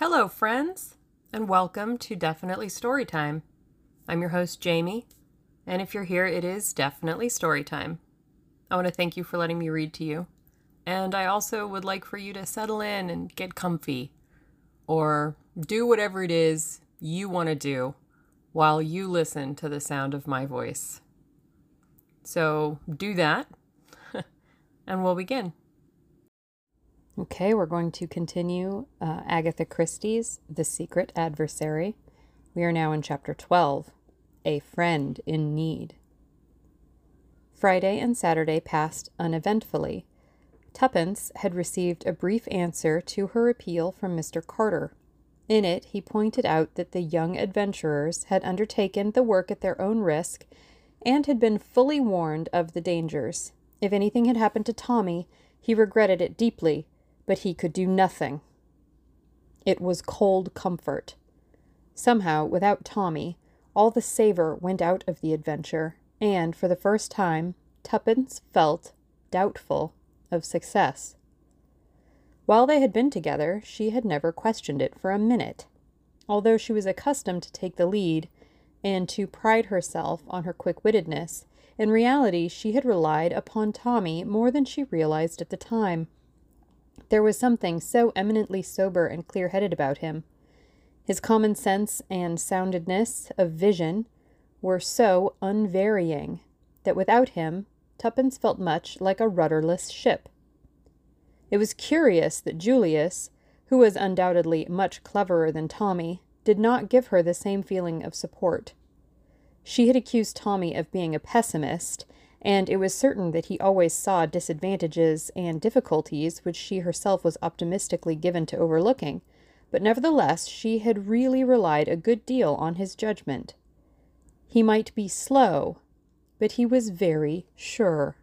Hello, friends, and welcome to Definitely Storytime. I'm your host, Jamie, and if you're here, it is definitely storytime. I want to thank you for letting me read to you, and I also would like for you to settle in and get comfy, or do whatever it is you want to do while you listen to the sound of my voice. So do that, and we'll begin. Okay, we're going to continue uh, Agatha Christie's The Secret Adversary. We are now in chapter 12 A Friend in Need. Friday and Saturday passed uneventfully. Tuppence had received a brief answer to her appeal from Mr. Carter. In it, he pointed out that the young adventurers had undertaken the work at their own risk and had been fully warned of the dangers. If anything had happened to Tommy, he regretted it deeply but he could do nothing. It was cold comfort. Somehow, without Tommy, all the savor went out of the adventure, and for the first time, Tuppence felt doubtful of success. While they had been together, she had never questioned it for a minute. Although she was accustomed to take the lead and to pride herself on her quick wittedness, in reality she had relied upon Tommy more than she realized at the time. There was something so eminently sober and clear headed about him. His common sense and soundedness of vision were so unvarying that without him, Tuppence felt much like a rudderless ship. It was curious that Julius, who was undoubtedly much cleverer than Tommy, did not give her the same feeling of support. She had accused Tommy of being a pessimist, and it was certain that he always saw disadvantages and difficulties which she herself was optimistically given to overlooking, but nevertheless she had really relied a good deal on his judgment. He might be slow, but he was very sure.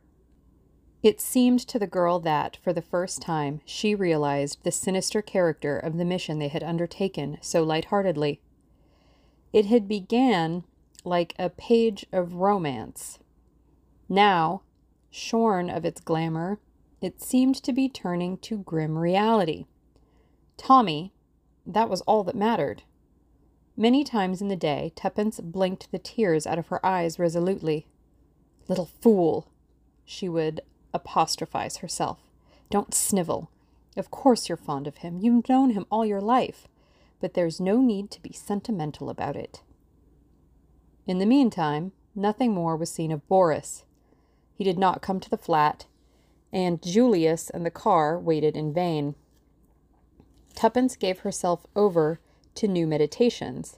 It seemed to the girl that, for the first time, she realized the sinister character of the mission they had undertaken so light-heartedly. It had began like a page of romance now, shorn of its glamour, it seemed to be turning to grim reality. Tommy, that was all that mattered. Many times in the day, Tuppence blinked the tears out of her eyes resolutely. Little fool, she would apostrophize herself. Don't snivel. Of course you're fond of him. You've known him all your life. But there's no need to be sentimental about it. In the meantime, nothing more was seen of Boris. He did not come to the flat, and Julius and the car waited in vain. Tuppence gave herself over to new meditations.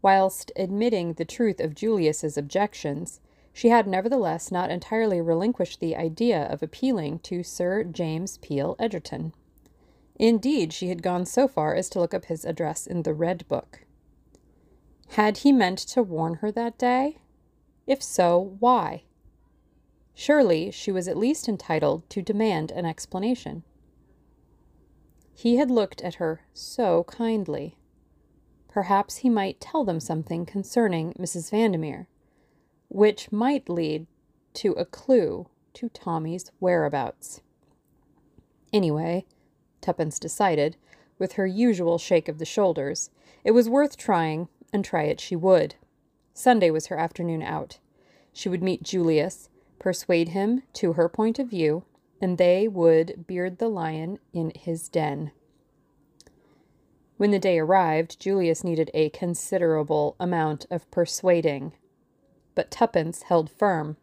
Whilst admitting the truth of Julius's objections, she had nevertheless not entirely relinquished the idea of appealing to Sir James Peel Egerton. Indeed, she had gone so far as to look up his address in the Red Book. Had he meant to warn her that day? If so, why? Surely she was at least entitled to demand an explanation. He had looked at her so kindly. Perhaps he might tell them something concerning Mrs. Vandermeer, which might lead to a clue to Tommy's whereabouts. Anyway, Tuppence decided, with her usual shake of the shoulders, it was worth trying, and try it she would. Sunday was her afternoon out. She would meet Julius, persuade him to her point of view, and they would beard the lion in his den. When the day arrived, Julius needed a considerable amount of persuading, but Tuppence held firm.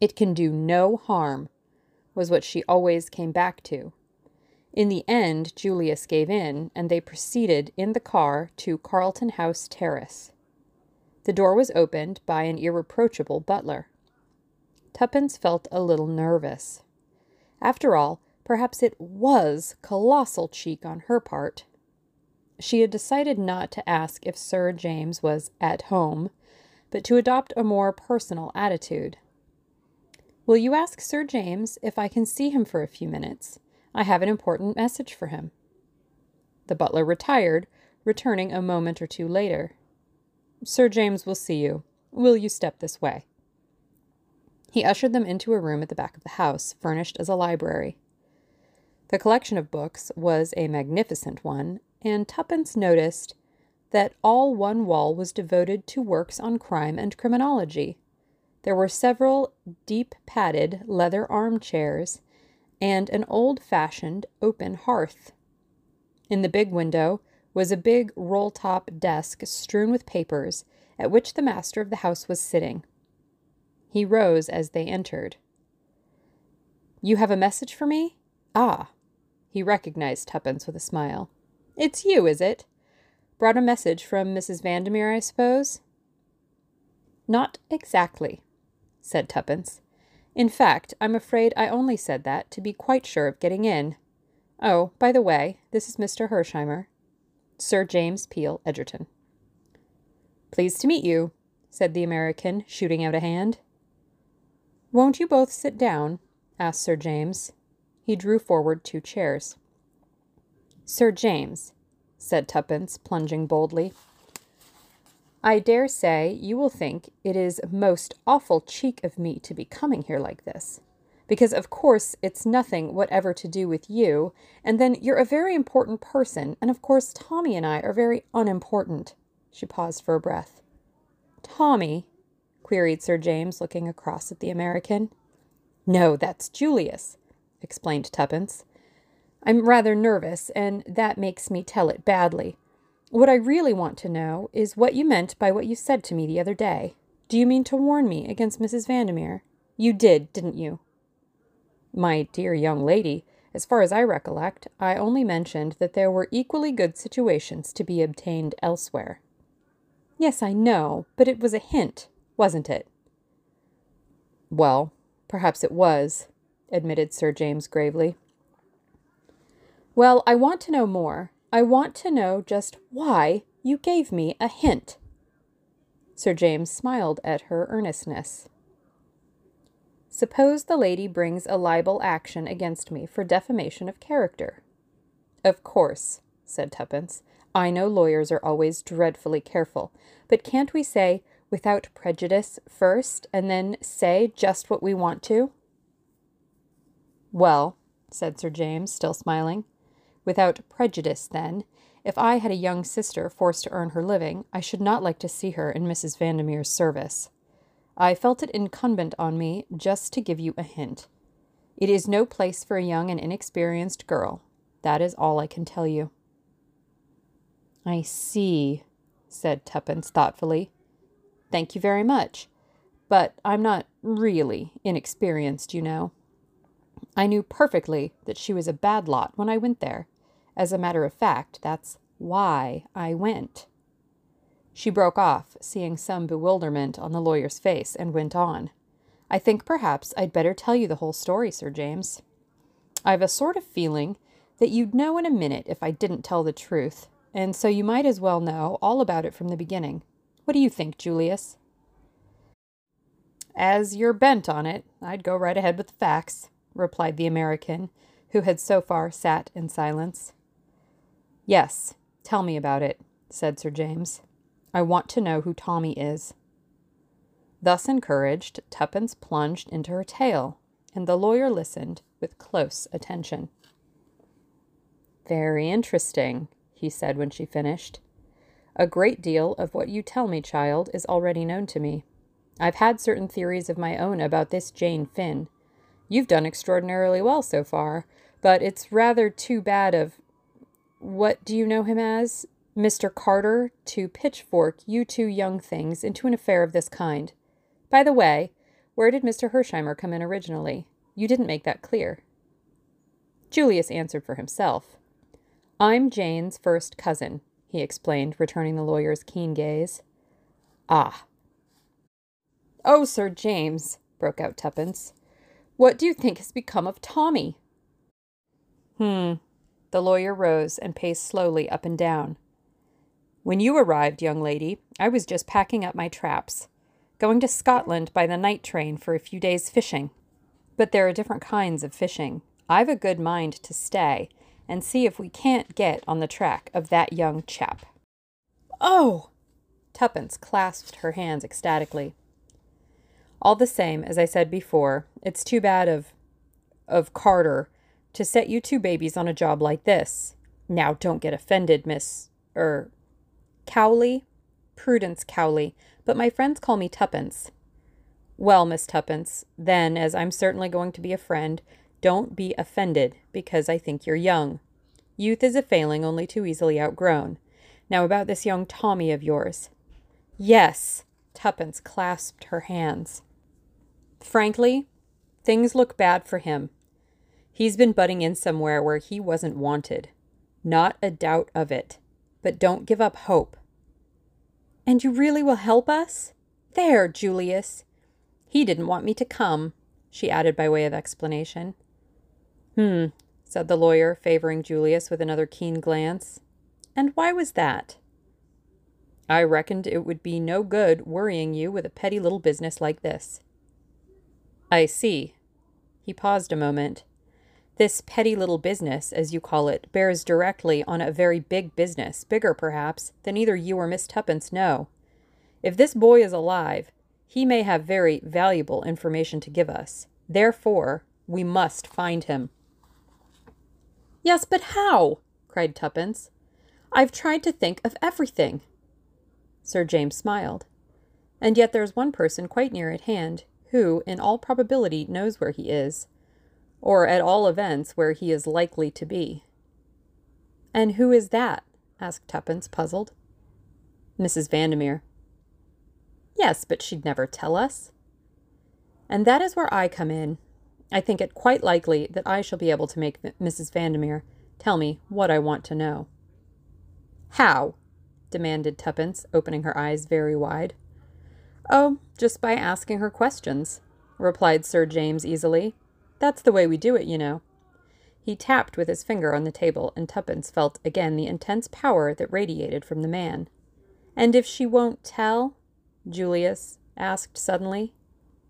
It can do no harm, was what she always came back to. In the end, Julius gave in, and they proceeded in the car to Carlton House Terrace. The door was opened by an irreproachable butler. Tuppence felt a little nervous. After all, perhaps it was colossal cheek on her part. She had decided not to ask if Sir James was at home, but to adopt a more personal attitude. Will you ask Sir James if I can see him for a few minutes? I have an important message for him. The butler retired, returning a moment or two later. Sir James will see you. Will you step this way? He ushered them into a room at the back of the house, furnished as a library. The collection of books was a magnificent one, and Tuppence noticed that all one wall was devoted to works on crime and criminology. There were several deep padded leather armchairs and an old fashioned open hearth. In the big window was a big roll top desk strewn with papers, at which the master of the house was sitting. He rose as they entered. You have a message for me? Ah! He recognized Tuppence with a smile. It's you, is it? Brought a message from Mrs. Vandermeer, I suppose? Not exactly, said Tuppence. In fact, I'm afraid I only said that to be quite sure of getting in. Oh, by the way, this is Mr. Hersheimmer. Sir James Peel Egerton. Pleased to meet you, said the American, shooting out a hand. Won't you both sit down? asked Sir James. He drew forward two chairs. Sir James, said Tuppence, plunging boldly, I dare say you will think it is most awful cheek of me to be coming here like this. Because, of course, it's nothing whatever to do with you, and then you're a very important person, and of course, Tommy and I are very unimportant. She paused for a breath. Tommy? Queried Sir James, looking across at the American. No, that's Julius, explained Tuppence. I'm rather nervous, and that makes me tell it badly. What I really want to know is what you meant by what you said to me the other day. Do you mean to warn me against Mrs. Vandermeer? You did, didn't you? My dear young lady, as far as I recollect, I only mentioned that there were equally good situations to be obtained elsewhere. Yes, I know, but it was a hint, wasn't it? Well, perhaps it was, admitted Sir James gravely. Well, I want to know more, I want to know just why you gave me a hint. Sir James smiled at her earnestness. Suppose the lady brings a libel action against me for defamation of character. Of course, said Tuppence. I know lawyers are always dreadfully careful, but can't we say without prejudice first and then say just what we want to? Well, said Sir James, still smiling, Without prejudice, then, if I had a young sister forced to earn her living, I should not like to see her in Mrs. Vandermeer's service. I felt it incumbent on me just to give you a hint. It is no place for a young and inexperienced girl. That is all I can tell you. I see, said Tuppence thoughtfully. Thank you very much. But I'm not really inexperienced, you know. I knew perfectly that she was a bad lot when I went there. As a matter of fact, that's why I went. She broke off, seeing some bewilderment on the lawyer's face, and went on. I think perhaps I'd better tell you the whole story, Sir James. I've a sort of feeling that you'd know in a minute if I didn't tell the truth, and so you might as well know all about it from the beginning. What do you think, Julius? As you're bent on it, I'd go right ahead with the facts replied the American, who had so far sat in silence. Yes, tell me about it, said Sir James. I want to know who Tommy is. Thus encouraged, Tuppence plunged into her tale, and the lawyer listened with close attention. Very interesting, he said when she finished. A great deal of what you tell me, child, is already known to me. I've had certain theories of my own about this Jane Finn, You've done extraordinarily well so far, but it's rather too bad of what do you know him as? Mr. Carter to pitchfork you two young things into an affair of this kind. By the way, where did Mr. Hersheimmer come in originally? You didn't make that clear. Julius answered for himself. I'm Jane's first cousin, he explained, returning the lawyer's keen gaze. Ah. Oh, Sir James, broke out Tuppence. What do you think has become of Tommy? Hmm. The lawyer rose and paced slowly up and down. When you arrived, young lady, I was just packing up my traps, going to Scotland by the night train for a few days fishing. But there are different kinds of fishing. I've a good mind to stay and see if we can't get on the track of that young chap. Oh! Tuppence clasped her hands ecstatically. All the same, as I said before, it's too bad of of Carter to set you two babies on a job like this. Now, don't get offended, Miss. er. Cowley? Prudence Cowley, but my friends call me Tuppence. Well, Miss Tuppence, then, as I'm certainly going to be a friend, don't be offended because I think you're young. Youth is a failing only too easily outgrown. Now, about this young Tommy of yours. Yes, Tuppence clasped her hands. Frankly, things look bad for him. He's been butting in somewhere where he wasn't wanted. Not a doubt of it. But don't give up hope. And you really will help us? There, Julius. He didn't want me to come, she added by way of explanation. Hmm, said the lawyer, favoring Julius with another keen glance. And why was that? I reckoned it would be no good worrying you with a petty little business like this. I see. He paused a moment. This petty little business, as you call it, bears directly on a very big business, bigger, perhaps, than either you or Miss Tuppence know. If this boy is alive, he may have very valuable information to give us. Therefore, we must find him. Yes, but how? cried Tuppence. I've tried to think of everything. Sir James smiled. And yet there's one person quite near at hand who, in all probability, knows where he is, or at all events where he is likely to be. And who is that? asked Tuppence, puzzled. Mrs. Vandermeer. Yes, but she'd never tell us. And that is where I come in, I think it quite likely that I shall be able to make Mrs. Vandermeer tell me what I want to know. How? demanded Tuppence, opening her eyes very wide. Oh, just by asking her questions, replied Sir James easily. That's the way we do it, you know. He tapped with his finger on the table, and Tuppence felt again the intense power that radiated from the man. And if she won't tell? Julius asked suddenly.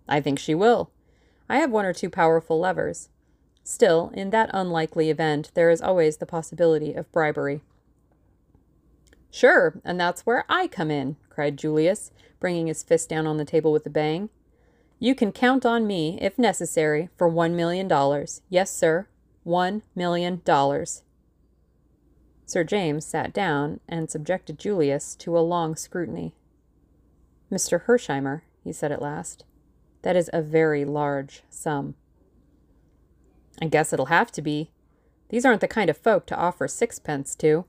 I think she will, I have one or two powerful levers. Still, in that unlikely event, there is always the possibility of bribery. Sure, and that's where I come in, cried Julius, bringing his fist down on the table with a bang. You can count on me, if necessary, for one million dollars. Yes, sir, one million dollars. Sir James sat down and subjected Julius to a long scrutiny. Mr. Hersheimmer, he said at last, that is a very large sum. I guess it'll have to be. These aren't the kind of folk to offer sixpence to.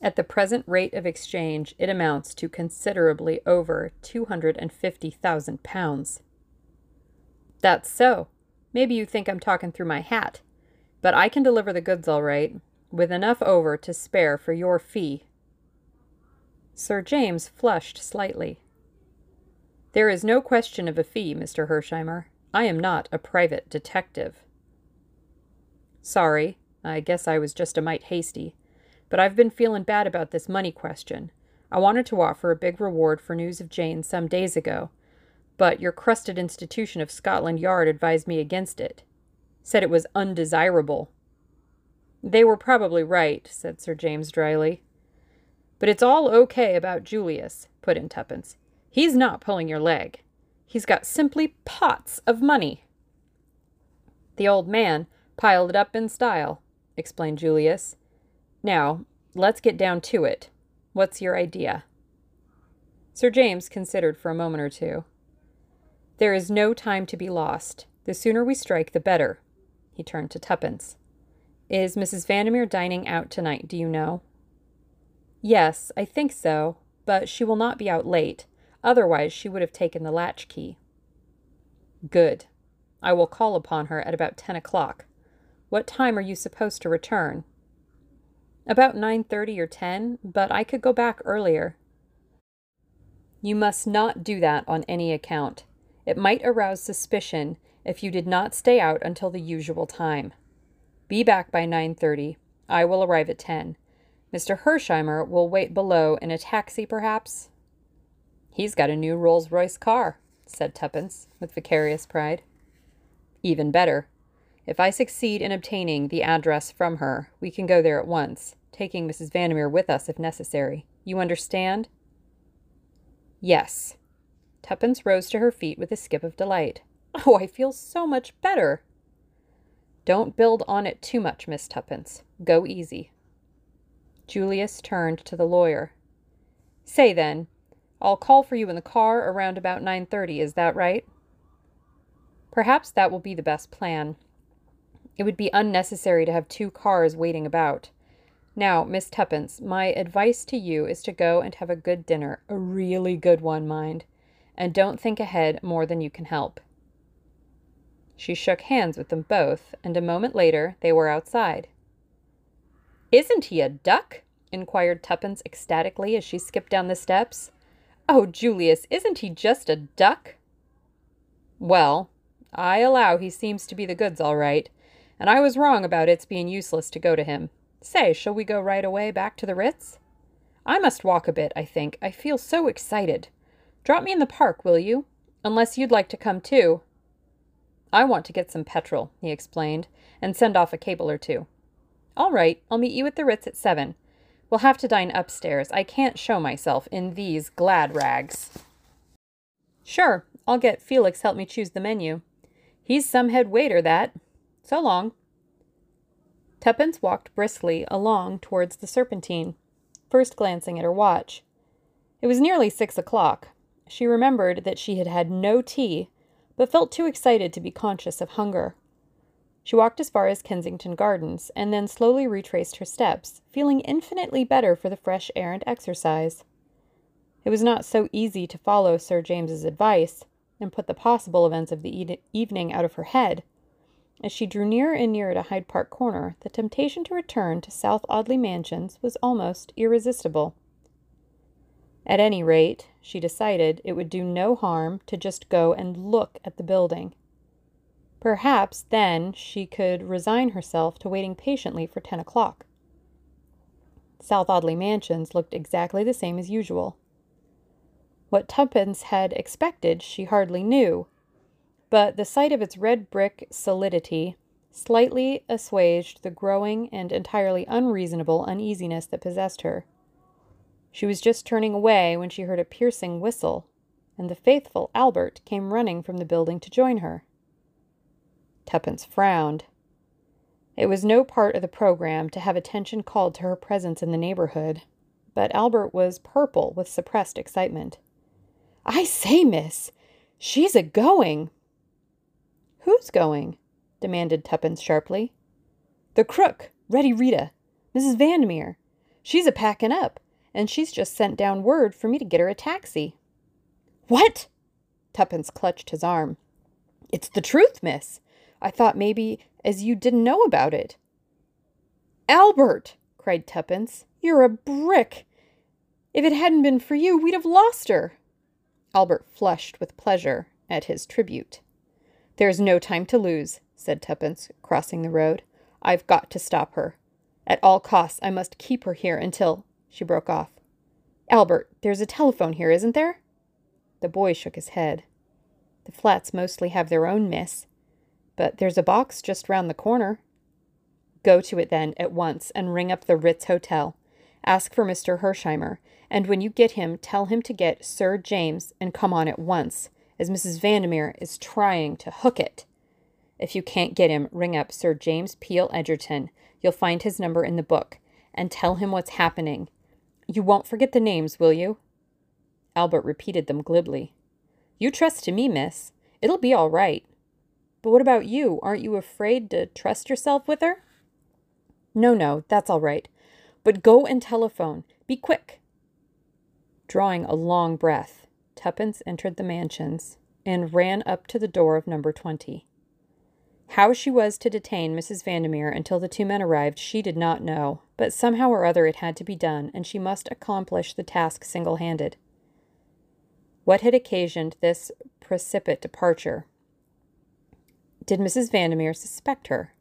At the present rate of exchange, it amounts to considerably over two hundred and fifty thousand pounds. That's so. Maybe you think I'm talking through my hat, but I can deliver the goods all right, with enough over to spare for your fee. Sir James flushed slightly. There is no question of a fee, Mr. Hersheimmer. I am not a private detective. Sorry, I guess I was just a mite hasty. But I've been feeling bad about this money question. I wanted to offer a big reward for news of Jane some days ago, but your crusted institution of Scotland Yard advised me against it. Said it was undesirable. They were probably right, said Sir James dryly. But it's all okay about Julius, put in Tuppence. He's not pulling your leg. He's got simply pots of money. The old man piled it up in style, explained Julius. Now, let's get down to it. What's your idea? Sir James considered for a moment or two. There is no time to be lost. The sooner we strike, the better. He turned to Tuppence. Is Mrs. Vandermeer dining out tonight, do you know? Yes, I think so, but she will not be out late. Otherwise, she would have taken the latch key. Good. I will call upon her at about ten o'clock. What time are you supposed to return? About nine thirty or ten, but I could go back earlier. You must not do that on any account. It might arouse suspicion if you did not stay out until the usual time. Be back by nine thirty. I will arrive at ten. Mr. Hersheimmer will wait below in a taxi, perhaps? He's got a new Rolls Royce car, said Tuppence, with vicarious pride. Even better. If I succeed in obtaining the address from her, we can go there at once, taking Mrs. Vandermeer with us if necessary. You understand? Yes. Tuppence rose to her feet with a skip of delight. Oh, I feel so much better. Don't build on it too much, Miss Tuppence. Go easy. Julius turned to the lawyer. Say then, I'll call for you in the car around about 9:30, is that right? Perhaps that will be the best plan. It would be unnecessary to have two cars waiting about. Now, Miss Tuppence, my advice to you is to go and have a good dinner, a really good one, mind, and don't think ahead more than you can help. She shook hands with them both, and a moment later they were outside. Isn't he a duck? inquired Tuppence ecstatically as she skipped down the steps. Oh, Julius, isn't he just a duck? Well, I allow he seems to be the goods all right, and I was wrong about its being useless to go to him. Say, shall we go right away back to the Ritz? I must walk a bit, I think. I feel so excited. Drop me in the park, will you? Unless you'd like to come too. I want to get some petrol, he explained, and send off a cable or two. All right, I'll meet you at the Ritz at seven. We'll have to dine upstairs. I can't show myself in these glad rags. Sure, I'll get Felix help me choose the menu. He's some head waiter, that. So long. Tuppence walked briskly along towards the Serpentine, first glancing at her watch. It was nearly six o'clock. She remembered that she had had no tea, but felt too excited to be conscious of hunger. She walked as far as Kensington Gardens, and then slowly retraced her steps, feeling infinitely better for the fresh air and exercise. It was not so easy to follow Sir James's advice and put the possible events of the e- evening out of her head. As she drew nearer and nearer to Hyde Park Corner, the temptation to return to South Audley Mansions was almost irresistible. At any rate, she decided it would do no harm to just go and look at the building. Perhaps then she could resign herself to waiting patiently for ten o'clock. South Audley Mansions looked exactly the same as usual. What Tuppence had expected she hardly knew, but the sight of its red brick solidity slightly assuaged the growing and entirely unreasonable uneasiness that possessed her. She was just turning away when she heard a piercing whistle, and the faithful Albert came running from the building to join her. Tuppence frowned. It was no part of the program to have attention called to her presence in the neighborhood, but Albert was purple with suppressed excitement. I say, miss, she's a going. Who's going? demanded Tuppence sharply. The crook, Ready Rita, Mrs. Vandermeer. She's a packing up and she's just sent down word for me to get her a taxi. What? Tuppence clutched his arm. It's the truth, miss. I thought maybe as you didn't know about it. Albert, cried Tuppence, you're a brick. If it hadn't been for you, we'd have lost her. Albert flushed with pleasure at his tribute. There's no time to lose, said Tuppence, crossing the road. I've got to stop her. At all costs, I must keep her here until she broke off. Albert, there's a telephone here, isn't there? The boy shook his head. The flats mostly have their own, miss. But there's a box just round the corner. Go to it then, at once, and ring up the Ritz Hotel. Ask for Mr. Hersheimmer, and when you get him, tell him to get Sir James and come on at once, as Mrs. Vandermeer is trying to hook it. If you can't get him, ring up Sir James Peel Egerton. You'll find his number in the book, and tell him what's happening. You won't forget the names, will you? Albert repeated them glibly. You trust to me, miss. It'll be all right. But what about you? Aren't you afraid to trust yourself with her? No, no, that's all right. But go and telephone. Be quick. Drawing a long breath, Tuppence entered the mansions and ran up to the door of number 20. How she was to detain Mrs. Vandermeer until the two men arrived, she did not know, but somehow or other it had to be done, and she must accomplish the task single handed. What had occasioned this precipitate departure? Did Mrs. Vandermeer suspect her?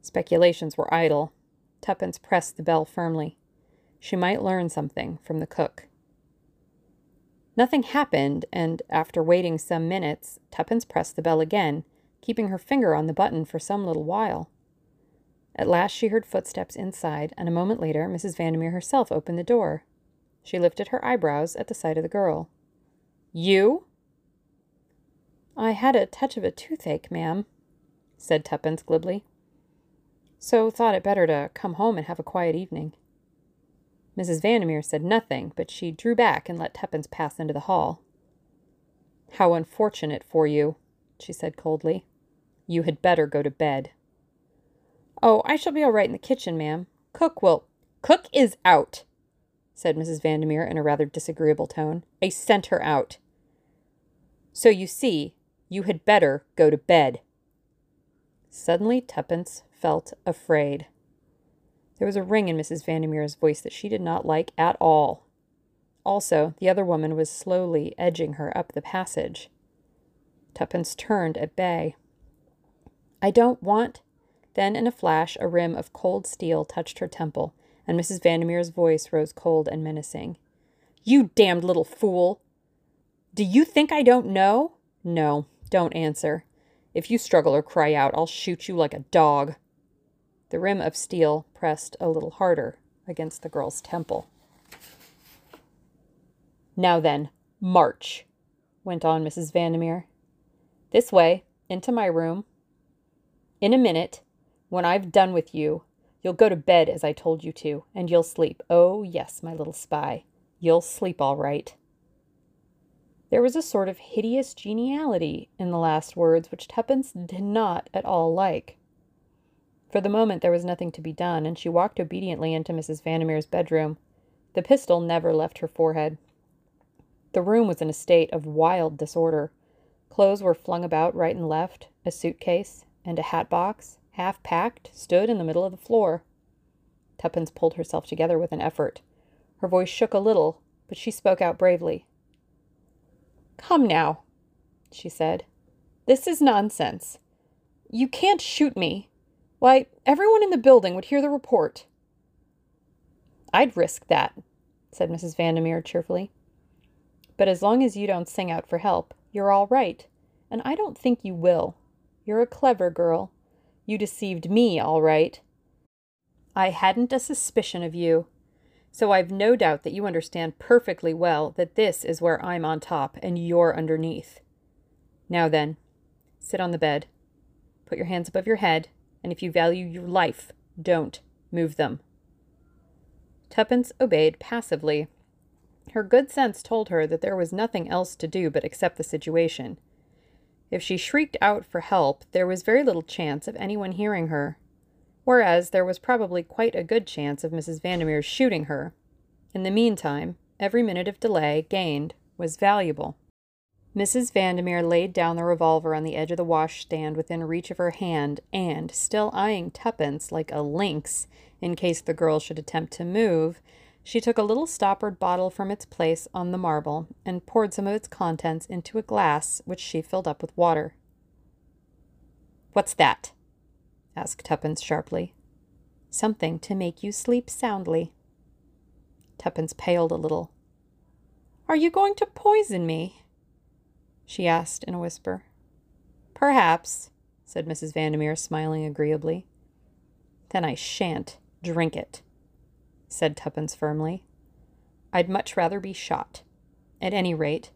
Speculations were idle. Tuppence pressed the bell firmly. She might learn something from the cook. Nothing happened, and after waiting some minutes, Tuppence pressed the bell again keeping her finger on the button for some little while. At last she heard footsteps inside, and a moment later Mrs. Vandermeer herself opened the door. She lifted her eyebrows at the sight of the girl. You? I had a touch of a toothache, ma'am, said Tuppence glibly. So thought it better to come home and have a quiet evening. Mrs. Vandermeer said nothing, but she drew back and let Tuppence pass into the hall. How unfortunate for you, she said coldly. You had better go to bed. Oh, I shall be all right in the kitchen, ma'am. Cook will. Cook is out, said Mrs. Vandermeer in a rather disagreeable tone. I sent her out. So you see, you had better go to bed. Suddenly, Tuppence felt afraid. There was a ring in Mrs. Vandermeer's voice that she did not like at all. Also, the other woman was slowly edging her up the passage. Tuppence turned at bay. I don't want. Then, in a flash, a rim of cold steel touched her temple, and Mrs. Vandermeer's voice rose cold and menacing. You damned little fool! Do you think I don't know? No, don't answer. If you struggle or cry out, I'll shoot you like a dog. The rim of steel pressed a little harder against the girl's temple. Now then, march, went on Mrs. Vandermeer. This way, into my room. In a minute, when I've done with you, you'll go to bed as I told you to, and you'll sleep. Oh, yes, my little spy, you'll sleep all right. There was a sort of hideous geniality in the last words which Tuppence did not at all like. For the moment there was nothing to be done, and she walked obediently into Mrs. Vandermeer's bedroom. The pistol never left her forehead. The room was in a state of wild disorder. Clothes were flung about right and left. A suitcase and a hat box, half packed, stood in the middle of the floor. Tuppence pulled herself together with an effort. Her voice shook a little, but she spoke out bravely. Come now, she said. This is nonsense. You can't shoot me. Why, everyone in the building would hear the report. I'd risk that, said Mrs. Vandermeer cheerfully. But as long as you don't sing out for help, you're all right, and I don't think you will. You're a clever girl. You deceived me, all right. I hadn't a suspicion of you. So I've no doubt that you understand perfectly well that this is where I'm on top and you're underneath. Now then, sit on the bed. Put your hands above your head and if you value your life, don't move them. Tuppence obeyed passively. Her good sense told her that there was nothing else to do but accept the situation. If she shrieked out for help, there was very little chance of anyone hearing her, whereas there was probably quite a good chance of Mrs. Vandermeer's shooting her. In the meantime, every minute of delay gained was valuable. Mrs. Vandermeer laid down the revolver on the edge of the washstand within reach of her hand, and, still eyeing Tuppence like a lynx in case the girl should attempt to move, she took a little stoppered bottle from its place on the marble and poured some of its contents into a glass which she filled up with water. What's that? Asked Tuppence sharply. Something to make you sleep soundly. Tuppence paled a little. Are you going to poison me? she asked in a whisper. Perhaps, said Mrs. Vandermeer, smiling agreeably. Then I shan't drink it, said Tuppence firmly. I'd much rather be shot. At any rate,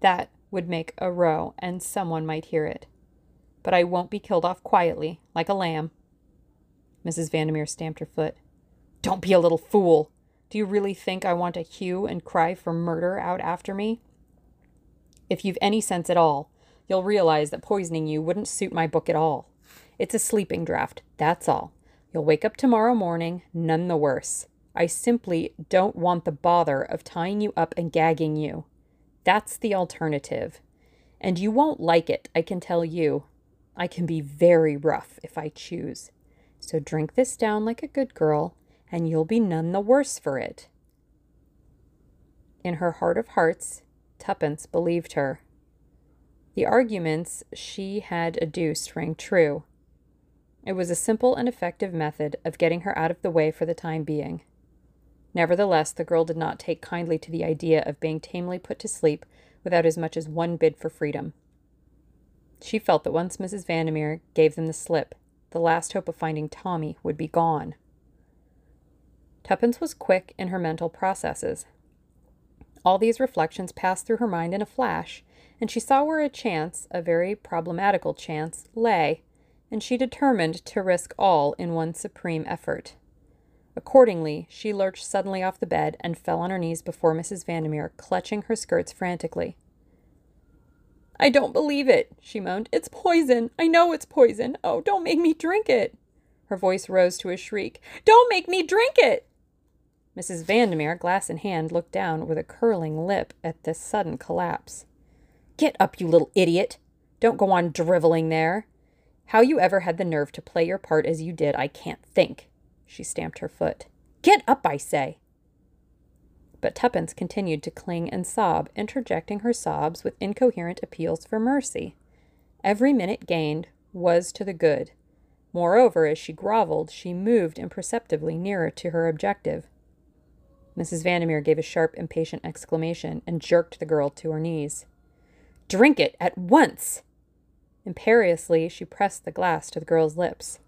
that would make a row, and someone might hear it. But I won't be killed off quietly, like a lamb. Mrs. Vandermeer stamped her foot. Don't be a little fool. Do you really think I want a hue and cry for murder out after me? If you've any sense at all, you'll realize that poisoning you wouldn't suit my book at all. It's a sleeping draught, that's all. You'll wake up tomorrow morning none the worse. I simply don't want the bother of tying you up and gagging you. That's the alternative. And you won't like it, I can tell you. I can be very rough if I choose. So drink this down like a good girl, and you'll be none the worse for it. In her heart of hearts, Tuppence believed her. The arguments she had adduced rang true. It was a simple and effective method of getting her out of the way for the time being. Nevertheless, the girl did not take kindly to the idea of being tamely put to sleep without as much as one bid for freedom. She felt that once Mrs. Vandermeer gave them the slip, the last hope of finding Tommy would be gone. Tuppence was quick in her mental processes. All these reflections passed through her mind in a flash, and she saw where a chance, a very problematical chance, lay, and she determined to risk all in one supreme effort. Accordingly, she lurched suddenly off the bed and fell on her knees before Mrs. Vandermeer, clutching her skirts frantically. I don't believe it, she moaned. It's poison. I know it's poison. Oh, don't make me drink it. Her voice rose to a shriek. Don't make me drink it! Mrs. Vandermeer, glass in hand, looked down with a curling lip at this sudden collapse. Get up, you little idiot! Don't go on driveling there. How you ever had the nerve to play your part as you did, I can't think. She stamped her foot. Get up, I say! But Tuppence continued to cling and sob, interjecting her sobs with incoherent appeals for mercy. Every minute gained was to the good. Moreover, as she groveled, she moved imperceptibly nearer to her objective. Mrs. Vandermeer gave a sharp, impatient exclamation and jerked the girl to her knees. Drink it at once! Imperiously, she pressed the glass to the girl's lips.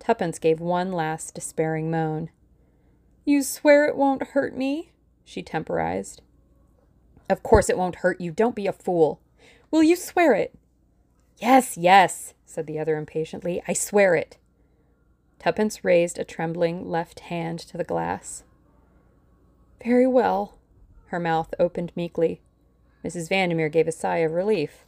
Tuppence gave one last despairing moan. You swear it won't hurt me? She temporized. Of course it won't hurt you. Don't be a fool. Will you swear it? Yes, yes, said the other impatiently. I swear it. Tuppence raised a trembling left hand to the glass. Very well. Her mouth opened meekly. Mrs. Vandermeer gave a sigh of relief.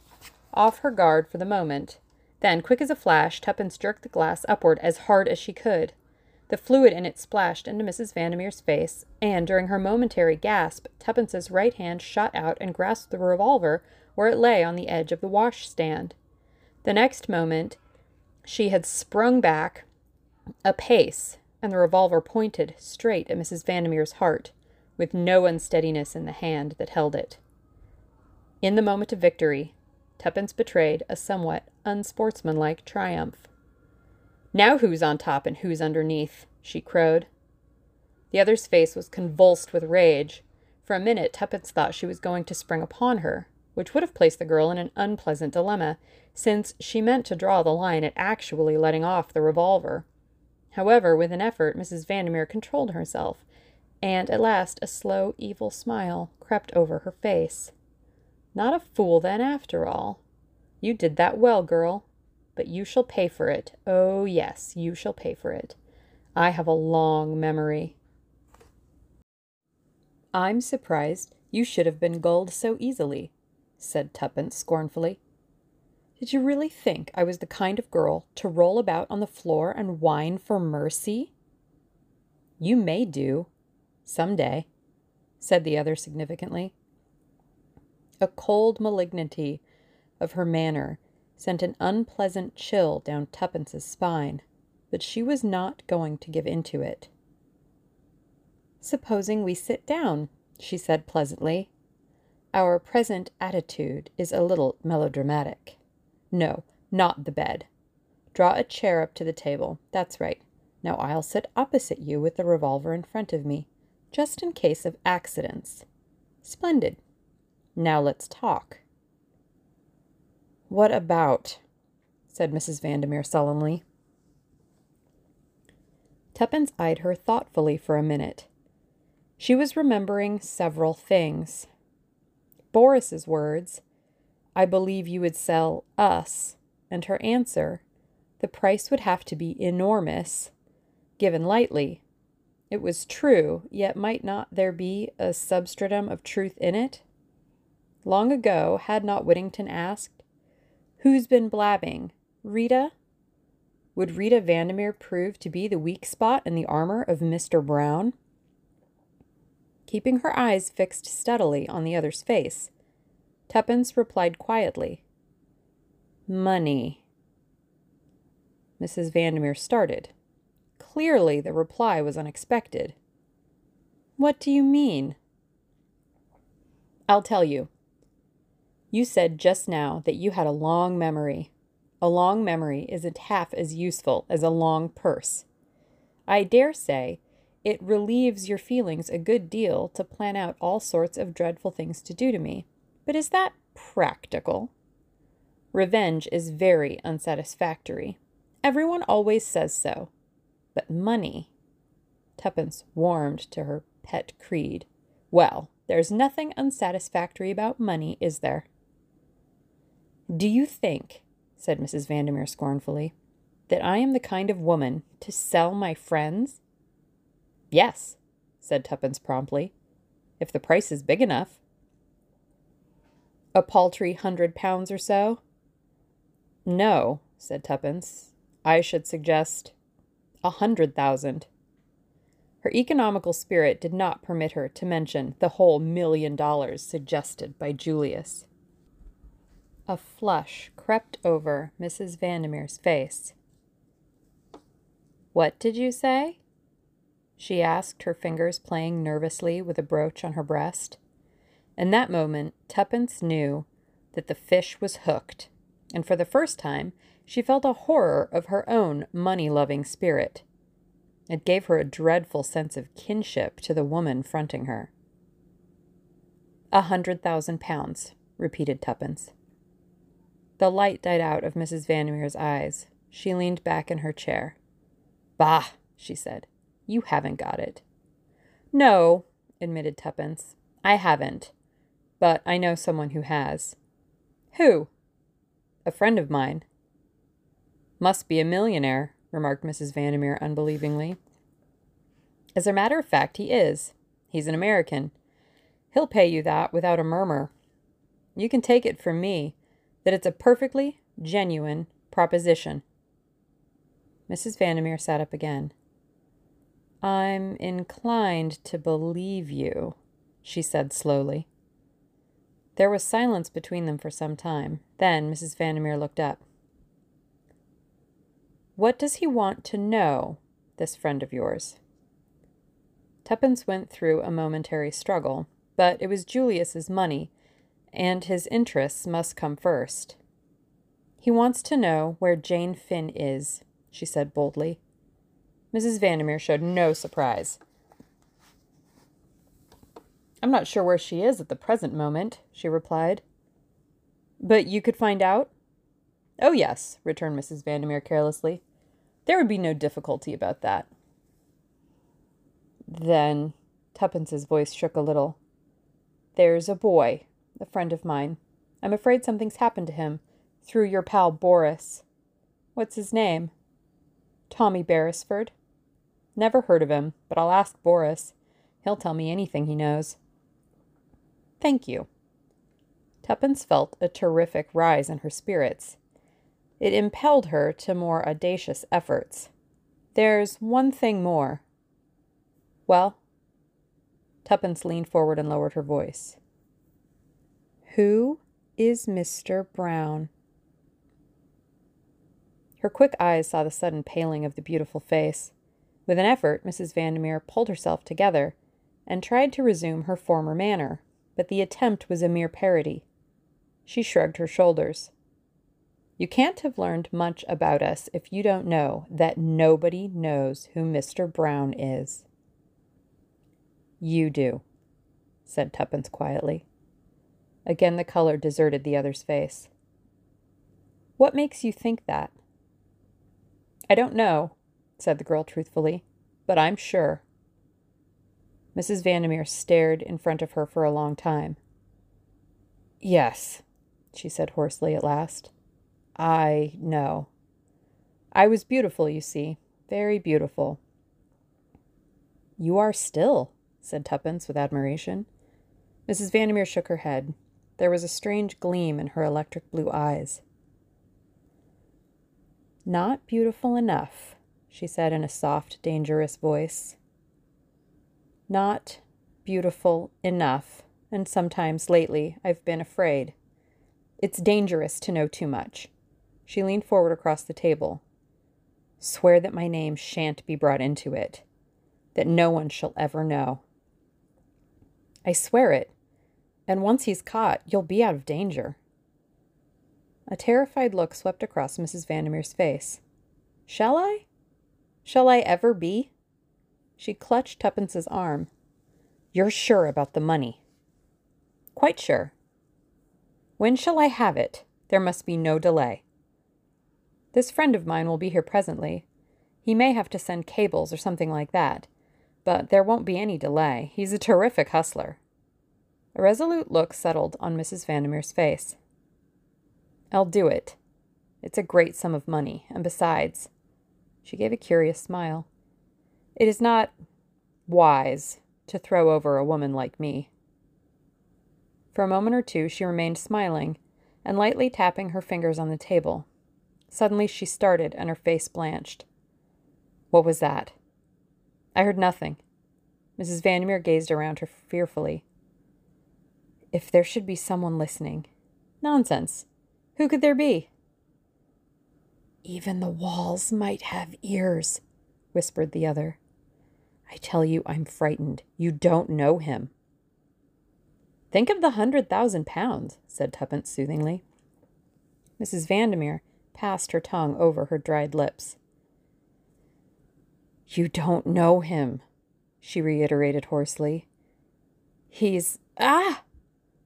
Off her guard for the moment, then, quick as a flash, Tuppence jerked the glass upward as hard as she could. The fluid in it splashed into Mrs. Vandermeer's face, and during her momentary gasp, Tuppence's right hand shot out and grasped the revolver where it lay on the edge of the washstand. The next moment, she had sprung back a pace, and the revolver pointed straight at Mrs. Vandermeer's heart, with no unsteadiness in the hand that held it. In the moment of victory, Tuppence betrayed a somewhat unsportsmanlike triumph. Now who's on top and who's underneath? she crowed. The other's face was convulsed with rage. For a minute, Tuppence thought she was going to spring upon her, which would have placed the girl in an unpleasant dilemma, since she meant to draw the line at actually letting off the revolver. However, with an effort, Mrs. Vandermeer controlled herself, and at last a slow, evil smile crept over her face. Not a fool, then, after all. You did that well, girl. But you shall pay for it. Oh, yes, you shall pay for it. I have a long memory. I'm surprised you should have been gulled so easily, said Tuppence scornfully. Did you really think I was the kind of girl to roll about on the floor and whine for mercy? You may do, some day, said the other significantly. A cold malignity of her manner sent an unpleasant chill down Tuppence's spine, but she was not going to give in to it. Supposing we sit down, she said pleasantly. Our present attitude is a little melodramatic. No, not the bed. Draw a chair up to the table. That's right. Now I'll sit opposite you with the revolver in front of me, just in case of accidents. Splendid. Now let's talk. What about? said Mrs. Vandermeer sullenly. Tuppence eyed her thoughtfully for a minute. She was remembering several things. Boris's words, I believe you would sell us, and her answer, the price would have to be enormous, given lightly. It was true, yet might not there be a substratum of truth in it? Long ago, had not Whittington asked, Who's been blabbing? Rita? Would Rita Vandermeer prove to be the weak spot in the armor of Mr. Brown? Keeping her eyes fixed steadily on the other's face, Tuppence replied quietly, Money. Mrs. Vandermeer started. Clearly, the reply was unexpected. What do you mean? I'll tell you. You said just now that you had a long memory. A long memory isn't half as useful as a long purse. I dare say it relieves your feelings a good deal to plan out all sorts of dreadful things to do to me. But is that practical? Revenge is very unsatisfactory. Everyone always says so. But money. Tuppence warmed to her pet creed. Well, there's nothing unsatisfactory about money, is there? Do you think, said Mrs. Vandermeer scornfully, that I am the kind of woman to sell my friends? Yes, said Tuppence promptly, if the price is big enough. A paltry hundred pounds or so? No, said Tuppence. I should suggest a hundred thousand. Her economical spirit did not permit her to mention the whole million dollars suggested by Julius. A flush crept over Mrs. Vandemeyer's face. What did you say? she asked, her fingers playing nervously with a brooch on her breast. In that moment, Tuppence knew that the fish was hooked, and for the first time, she felt a horror of her own money loving spirit. It gave her a dreadful sense of kinship to the woman fronting her. A hundred thousand pounds, repeated Tuppence. The light died out of Mrs. Vandemeyer's eyes. She leaned back in her chair. Bah, she said. You haven't got it. No, admitted Tuppence. I haven't. But I know someone who has. Who? A friend of mine. Must be a millionaire, remarked Mrs. Vandemeyer unbelievingly. As a matter of fact, he is. He's an American. He'll pay you that without a murmur. You can take it from me that it's a perfectly genuine proposition. Mrs. Vandemeyer sat up again. I'm inclined to believe you, she said slowly. There was silence between them for some time. Then Mrs. Vandemeyer looked up. What does he want to know, this friend of yours? Tuppence went through a momentary struggle, but it was Julius's money, and his interests must come first. He wants to know where Jane Finn is, she said boldly. Mrs. Vandemeyer showed no surprise. I'm not sure where she is at the present moment, she replied. But you could find out? Oh, yes, returned Mrs. Vandemeyer carelessly. There would be no difficulty about that. Then, Tuppence's voice shook a little. There's a boy, a friend of mine. I'm afraid something's happened to him, through your pal Boris. What's his name? Tommy Beresford. Never heard of him, but I'll ask Boris. He'll tell me anything he knows. Thank you. Tuppence felt a terrific rise in her spirits. It impelled her to more audacious efforts. There's one thing more. Well? Tuppence leaned forward and lowered her voice. Who is Mr. Brown? Her quick eyes saw the sudden paling of the beautiful face. With an effort, Mrs. Vandemeyer pulled herself together and tried to resume her former manner, but the attempt was a mere parody. She shrugged her shoulders. You can't have learned much about us if you don't know that nobody knows who Mr. Brown is. You do, said Tuppence quietly. Again the color deserted the other's face. What makes you think that? I don't know, said the girl truthfully, but I'm sure. Mrs. Vandemeyer stared in front of her for a long time. Yes, she said hoarsely at last. I know. I was beautiful, you see, very beautiful. You are still, said Tuppence with admiration. Mrs. Vandemeyer shook her head. There was a strange gleam in her electric blue eyes. Not beautiful enough, she said in a soft, dangerous voice. Not beautiful enough, and sometimes lately I've been afraid. It's dangerous to know too much. She leaned forward across the table. Swear that my name shan't be brought into it, that no one shall ever know. I swear it, and once he's caught, you'll be out of danger. A terrified look swept across Mrs. Vandemeyer's face. Shall I? Shall I ever be? She clutched Tuppence's arm. You're sure about the money? Quite sure. When shall I have it? There must be no delay. This friend of mine will be here presently. He may have to send cables or something like that, but there won't be any delay. He's a terrific hustler. A resolute look settled on Mrs. Vandemeyer's face. I'll do it. It's a great sum of money, and besides, she gave a curious smile. It is not wise to throw over a woman like me. For a moment or two, she remained smiling and lightly tapping her fingers on the table. Suddenly, she started and her face blanched. What was that? I heard nothing. Mrs. Vandemeyer gazed around her fearfully. If there should be someone listening. Nonsense. Who could there be? Even the walls might have ears, whispered the other. I tell you, I'm frightened. You don't know him. Think of the hundred thousand pounds, said Tuppence soothingly. Mrs. Vandemeyer passed her tongue over her dried lips. You don't know him, she reiterated hoarsely. He's. Ah!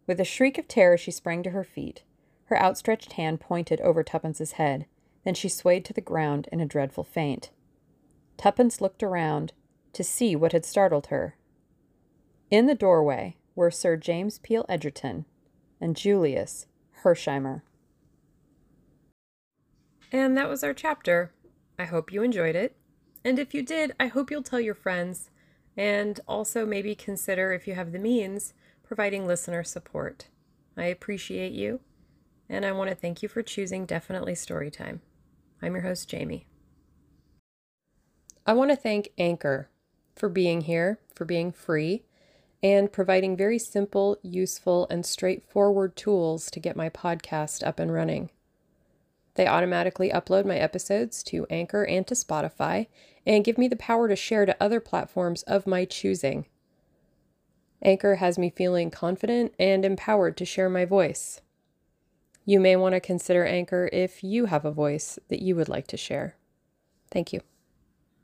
With a shriek of terror, she sprang to her feet. Her outstretched hand pointed over Tuppence's head. Then she swayed to the ground in a dreadful faint. Tuppence looked around to see what had startled her. In the doorway were Sir James Peel Edgerton and Julius Hersheimmer. And that was our chapter. I hope you enjoyed it. And if you did, I hope you'll tell your friends and also maybe consider, if you have the means, providing listener support. I appreciate you, and I want to thank you for choosing Definitely Storytime. I'm your host, Jamie. I want to thank Anchor for being here, for being free, and providing very simple, useful, and straightforward tools to get my podcast up and running. They automatically upload my episodes to Anchor and to Spotify and give me the power to share to other platforms of my choosing. Anchor has me feeling confident and empowered to share my voice. You may want to consider Anchor if you have a voice that you would like to share. Thank you.